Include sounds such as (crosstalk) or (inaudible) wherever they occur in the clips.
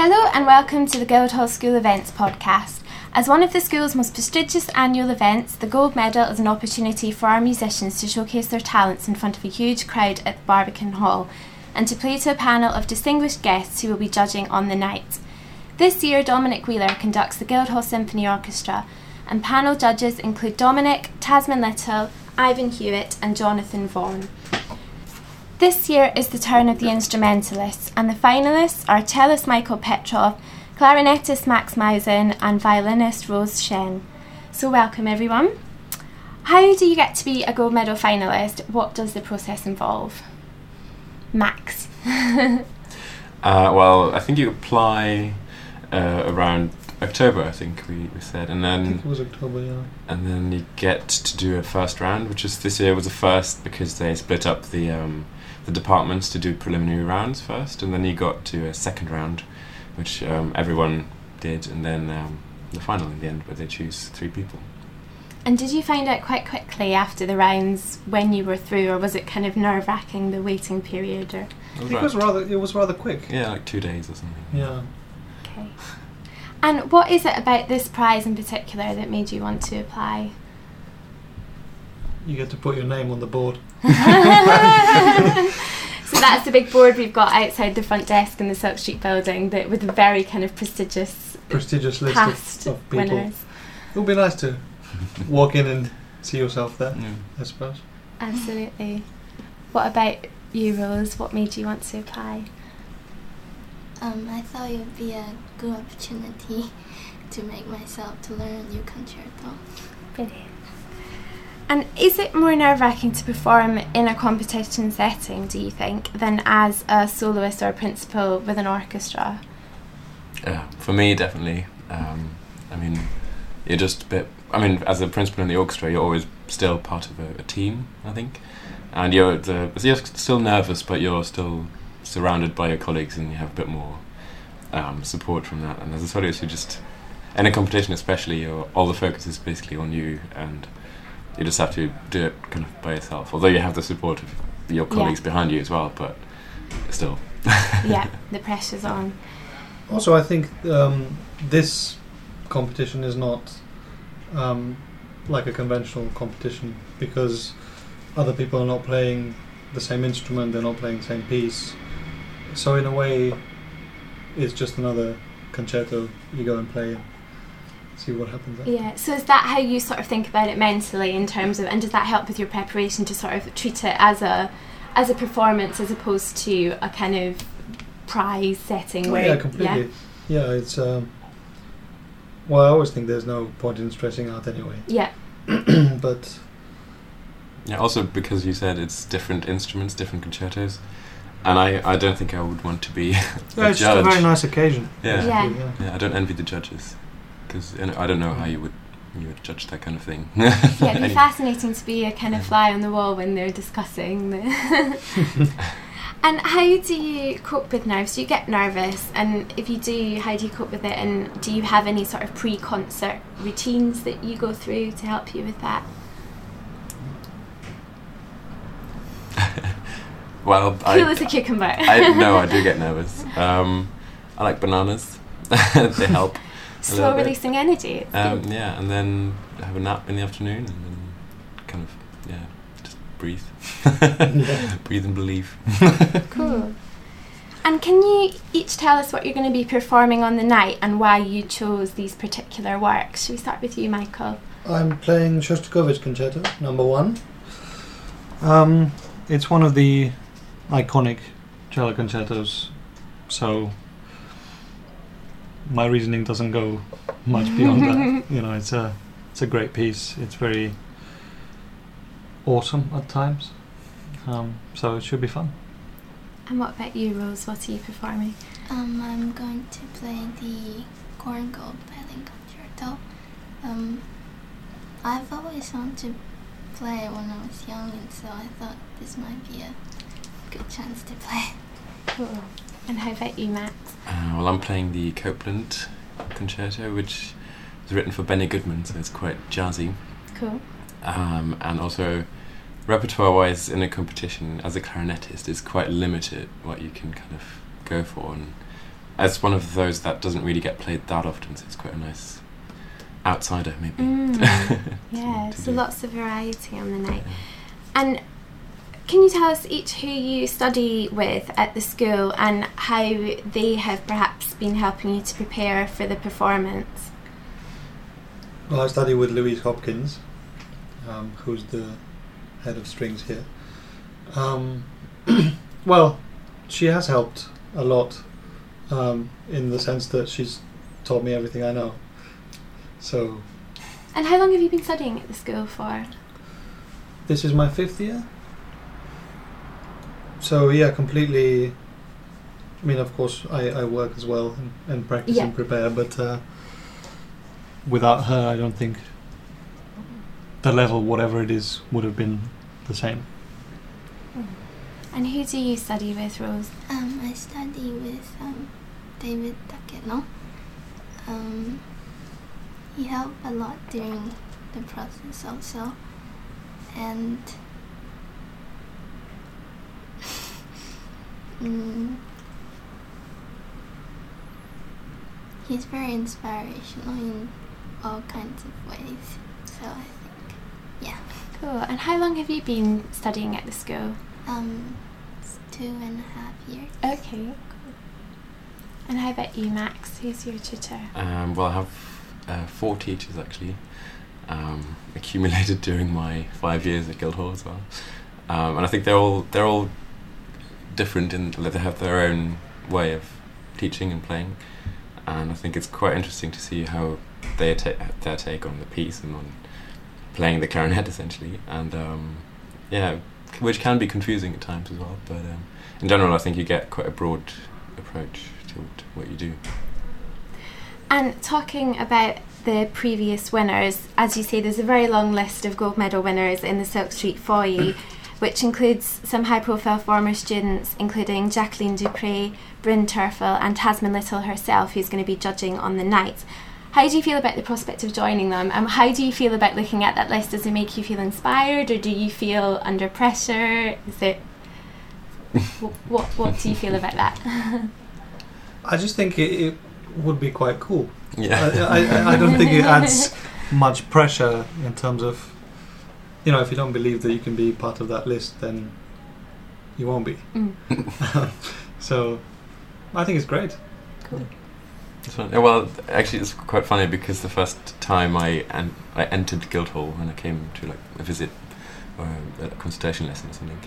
Hello and welcome to the Guildhall School Events podcast. As one of the school's most prestigious annual events, the Gold Medal is an opportunity for our musicians to showcase their talents in front of a huge crowd at the Barbican Hall and to play to a panel of distinguished guests who will be judging on the night. This year, Dominic Wheeler conducts the Guildhall Symphony Orchestra, and panel judges include Dominic, Tasmin Little, Ivan Hewett, and Jonathan Vaughan. This year is the turn of the instrumentalists, and the finalists are cellist Michael Petrov, clarinetist Max Mausen, and violinist Rose Shen. So, welcome everyone. How do you get to be a gold medal finalist? What does the process involve? Max. (laughs) uh, well, I think you apply uh, around October, I think we, we said, and then I think it was October, yeah. and then you get to do a first round, which is this year was the first because they split up the um, the departments to do preliminary rounds first, and then you got to a second round, which um, everyone did, and then um, the final in the end, where they choose three people. And did you find out quite quickly after the rounds when you were through, or was it kind of nerve wracking the waiting period? Or It was rather it was rather quick. yeah, like two days or something. Yeah. okay. And what is it about this prize in particular that made you want to apply? You get to put your name on the board. (laughs) (laughs) so that's the big board we've got outside the front desk in the Silk Street building that with a very kind of prestigious Prestigious list past of, of people. winners. It would be nice to walk in and see yourself there, Yeah. I suppose. Absolutely. What about you, Rose? What made you want to apply? Um, I thought it would be a good opportunity (laughs) to make myself to learn a new concerto. Brilliant. And is it more nerve wracking to perform in a competition setting, do you think, than as a soloist or a principal with an orchestra? Yeah, for me, definitely. Um, I mean, you're just a bit. I mean, as a principal in the orchestra, you're always still part of a, a team. I think, and you're the you're still nervous, but you're still surrounded by your colleagues, and you have a bit more um, support from that. And as a soloist, you just in a competition, especially, you're, all the focus is basically on you, and you just have to do it kind of by yourself. Although you have the support of your Yeah. colleagues behind you as well, but still. (laughs) yeah, (laughs) the pressure's on. Also, I think um, this competition is not um, like a conventional competition because other people are not playing the same instrument, they're not playing the same piece. So, in a way, it's just another concerto you go and play and see what happens. There. Yeah, so is that how you sort of think about it mentally in terms of, and does that help with your preparation to sort of treat it as a as a performance as opposed to a kind of prize setting Oh, where yeah, completely. Yeah, it's. Um, well, I always think there's no point in stressing out anyway. yeah, (clears throat) but Yeah, also because you said it's different instruments, different concertos, and I, I don't think I would want to be (laughs) a yeah, it's just judge. a very nice occasion. yeah. Yeah. yeah. Yeah, I don't envy the judges because I don't know how you would you would judge that kind of thing. yeah, it'd be (laughs) fascinating to be a kind of fly on the wall when they're discussing the. (laughs) and how do you cope with nerves? Do you get nervous? And if you do, how do you cope with it? And do you have any sort of pre-concert routines that you go through to help you with that? Well, Cool I, as a cucumber. I no, I do get (laughs) nervous. Um, I like bananas; (laughs) they help. Slow little bit. releasing energy. Um, yeah, and then have a nap in the afternoon, and then kind of yeah, just breathe, (laughs) breathe and believe. Cool. And can you each tell us what you're going to be performing on the night and why you chose these particular works? Should we start with you, Michael? I'm playing Shostakovich Concerto Number One. Um, it's one of the iconic cello concertos, so my reasoning doesn't go much beyond that. (laughs) You know, it's a it's a great piece. It's very awesome at times, um, so it should be fun. And what about you, Rose? What are you performing? Um, I'm going to play the Korngold Violin Concerto. Um, I've always wanted to play it when I was young, and so I thought this might be a good chance to play. Cool. And how about you, Matt? Uh, well, I'm playing the Copland Concerto, which was written for Benny Goodman, so it's quite jazzy. Cool. Um, and also, repertoire wise, in a competition, as a clarinetist, it's quite limited what you can kind of go for. And as one of those that doesn't really get played that often, so it's quite a nice outsider maybe. Mm. (laughs) yeah, so do. lots of variety on the night. And can you tell us each who you study with at the school and how they have perhaps been helping you to prepare for the performance? Well, I study with Louise Hopkins, um, who's the head of strings here. Um, (clears throat) well, she has helped a lot um, in the sense that she's taught me everything I know. So And how long have you been studying at the school for? this is my fifth year. So yeah, completely. I mean, of course, I, I work as well and, and practice Yeah. and prepare, but uh, without her, I don't think the level, whatever it is, would have been the same. And who do you study with, Rose? Um, I study with um, David Takeno. Um, he helped a lot during the process also, and mm, he's very inspirational in all kinds of ways. So I think, yeah, Cool. And how long have you been studying at the school? um, it's two and a half years. Okay, cool. And how about you, Max? Who's your tutor? Um, well, I have uh, four teachers actually, um, (laughs) accumulated during my five years at Guildhall as well, um, and I think they're all they're all different in that they have their own way of teaching and playing, and I think it's quite interesting to see how they ta- their take on the piece and on playing the clarinet essentially, and um, yeah, which can be confusing at times as well, but um, in general, I think you get quite a broad approach to, to what you do. And talking about the previous winners, as you say, there's a very long list of gold medal winners in the Silk Street foyer, which includes some high profile former students, including Jacqueline du Pré, Bryn Terfel, and Tasmin Little herself, who's going to be judging on the night. How do you feel about the prospect of joining them? And how do you feel about looking at that list? Does it make you feel inspired, or do you feel under pressure? Is it wh- what? What do you feel about that? (laughs) I just think it, it would be quite cool. Yeah. I, I, I don't think it adds (laughs) much pressure in terms of, you know, if you don't believe that you can be part of that list, then you won't be. Mm, (laughs) So I think it's great. cool. Yeah, Well, actually, it's quite funny because the first time I en- I entered Guildhall when I came to like a visit or a consultation lesson or something,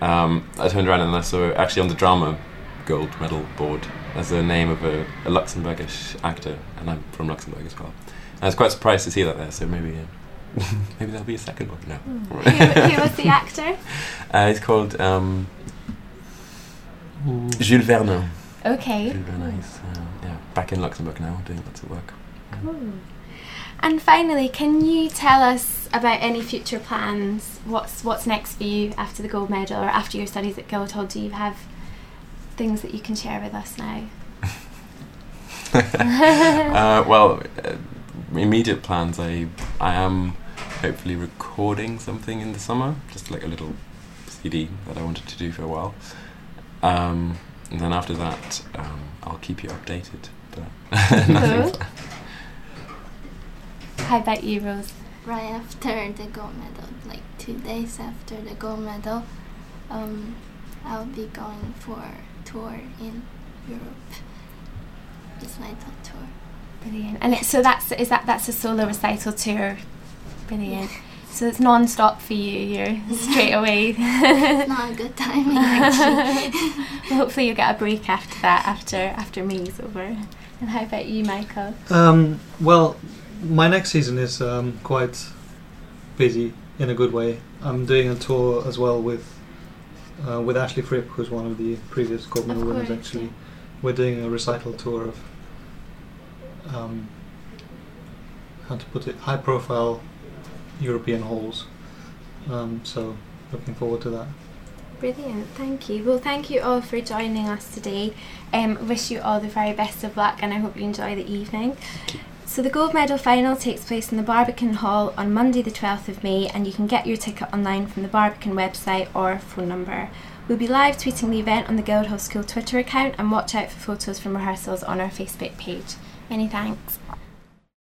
um, I turned around and I saw actually on the drama gold medal board as the name of a, a Luxembourgish actor, and I'm from Luxembourg as well. And I was quite surprised to see that there. So maybe uh, (laughs) maybe there'll be a second one. No, who, who was the (laughs) actor? uh, it's called um, Jules Werner. Okay. Jules Werner is uh, yeah back in Luxembourg now, doing lots of work. Cool. And finally, can you tell us about any future plans? What's what's next for you after the gold medal or after your studies at Guildhall? Do you have things that you can share with us now? (laughs) uh, well, uh, immediate plans. I I am hopefully recording something in the summer, just like a little CD that I wanted to do for a while. Um, and then after that, um, I'll keep you updated. But (laughs) nothing. Cool. How about you, Rose? right after the gold medal, like two days after the gold medal, um, I'll be going for a tour in Europe. Recital tour. Brilliant. And it, so that's is that that's a solo recital tour. Brilliant. So it's non-stop for you. You're straight away. (laughs) It's not a good timing (laughs) actually. Well, hopefully you'll get a break after that, after after May's over. And how about you, Michael? Um, well, my next season is um, quite busy in a good way. I'm doing a tour as well with uh, with Ashley Fripp, who's one of the previous gold medal winners. Actually, yeah. we're doing a recital tour of um, how to put it, high-profile European halls. Um, so, looking forward to that. Brilliant, thank you. Well, thank you all for joining us today. Um, wish you all the very best of luck, and I hope you enjoy the evening. So the gold medal final takes place in the Barbican Hall on Monday, the 12th of May, and you can get your ticket online from the Barbican website or phone number We'll be live tweeting the event on the Guildhall School Twitter account and watch out for photos from rehearsals on our Facebook page. Many thanks.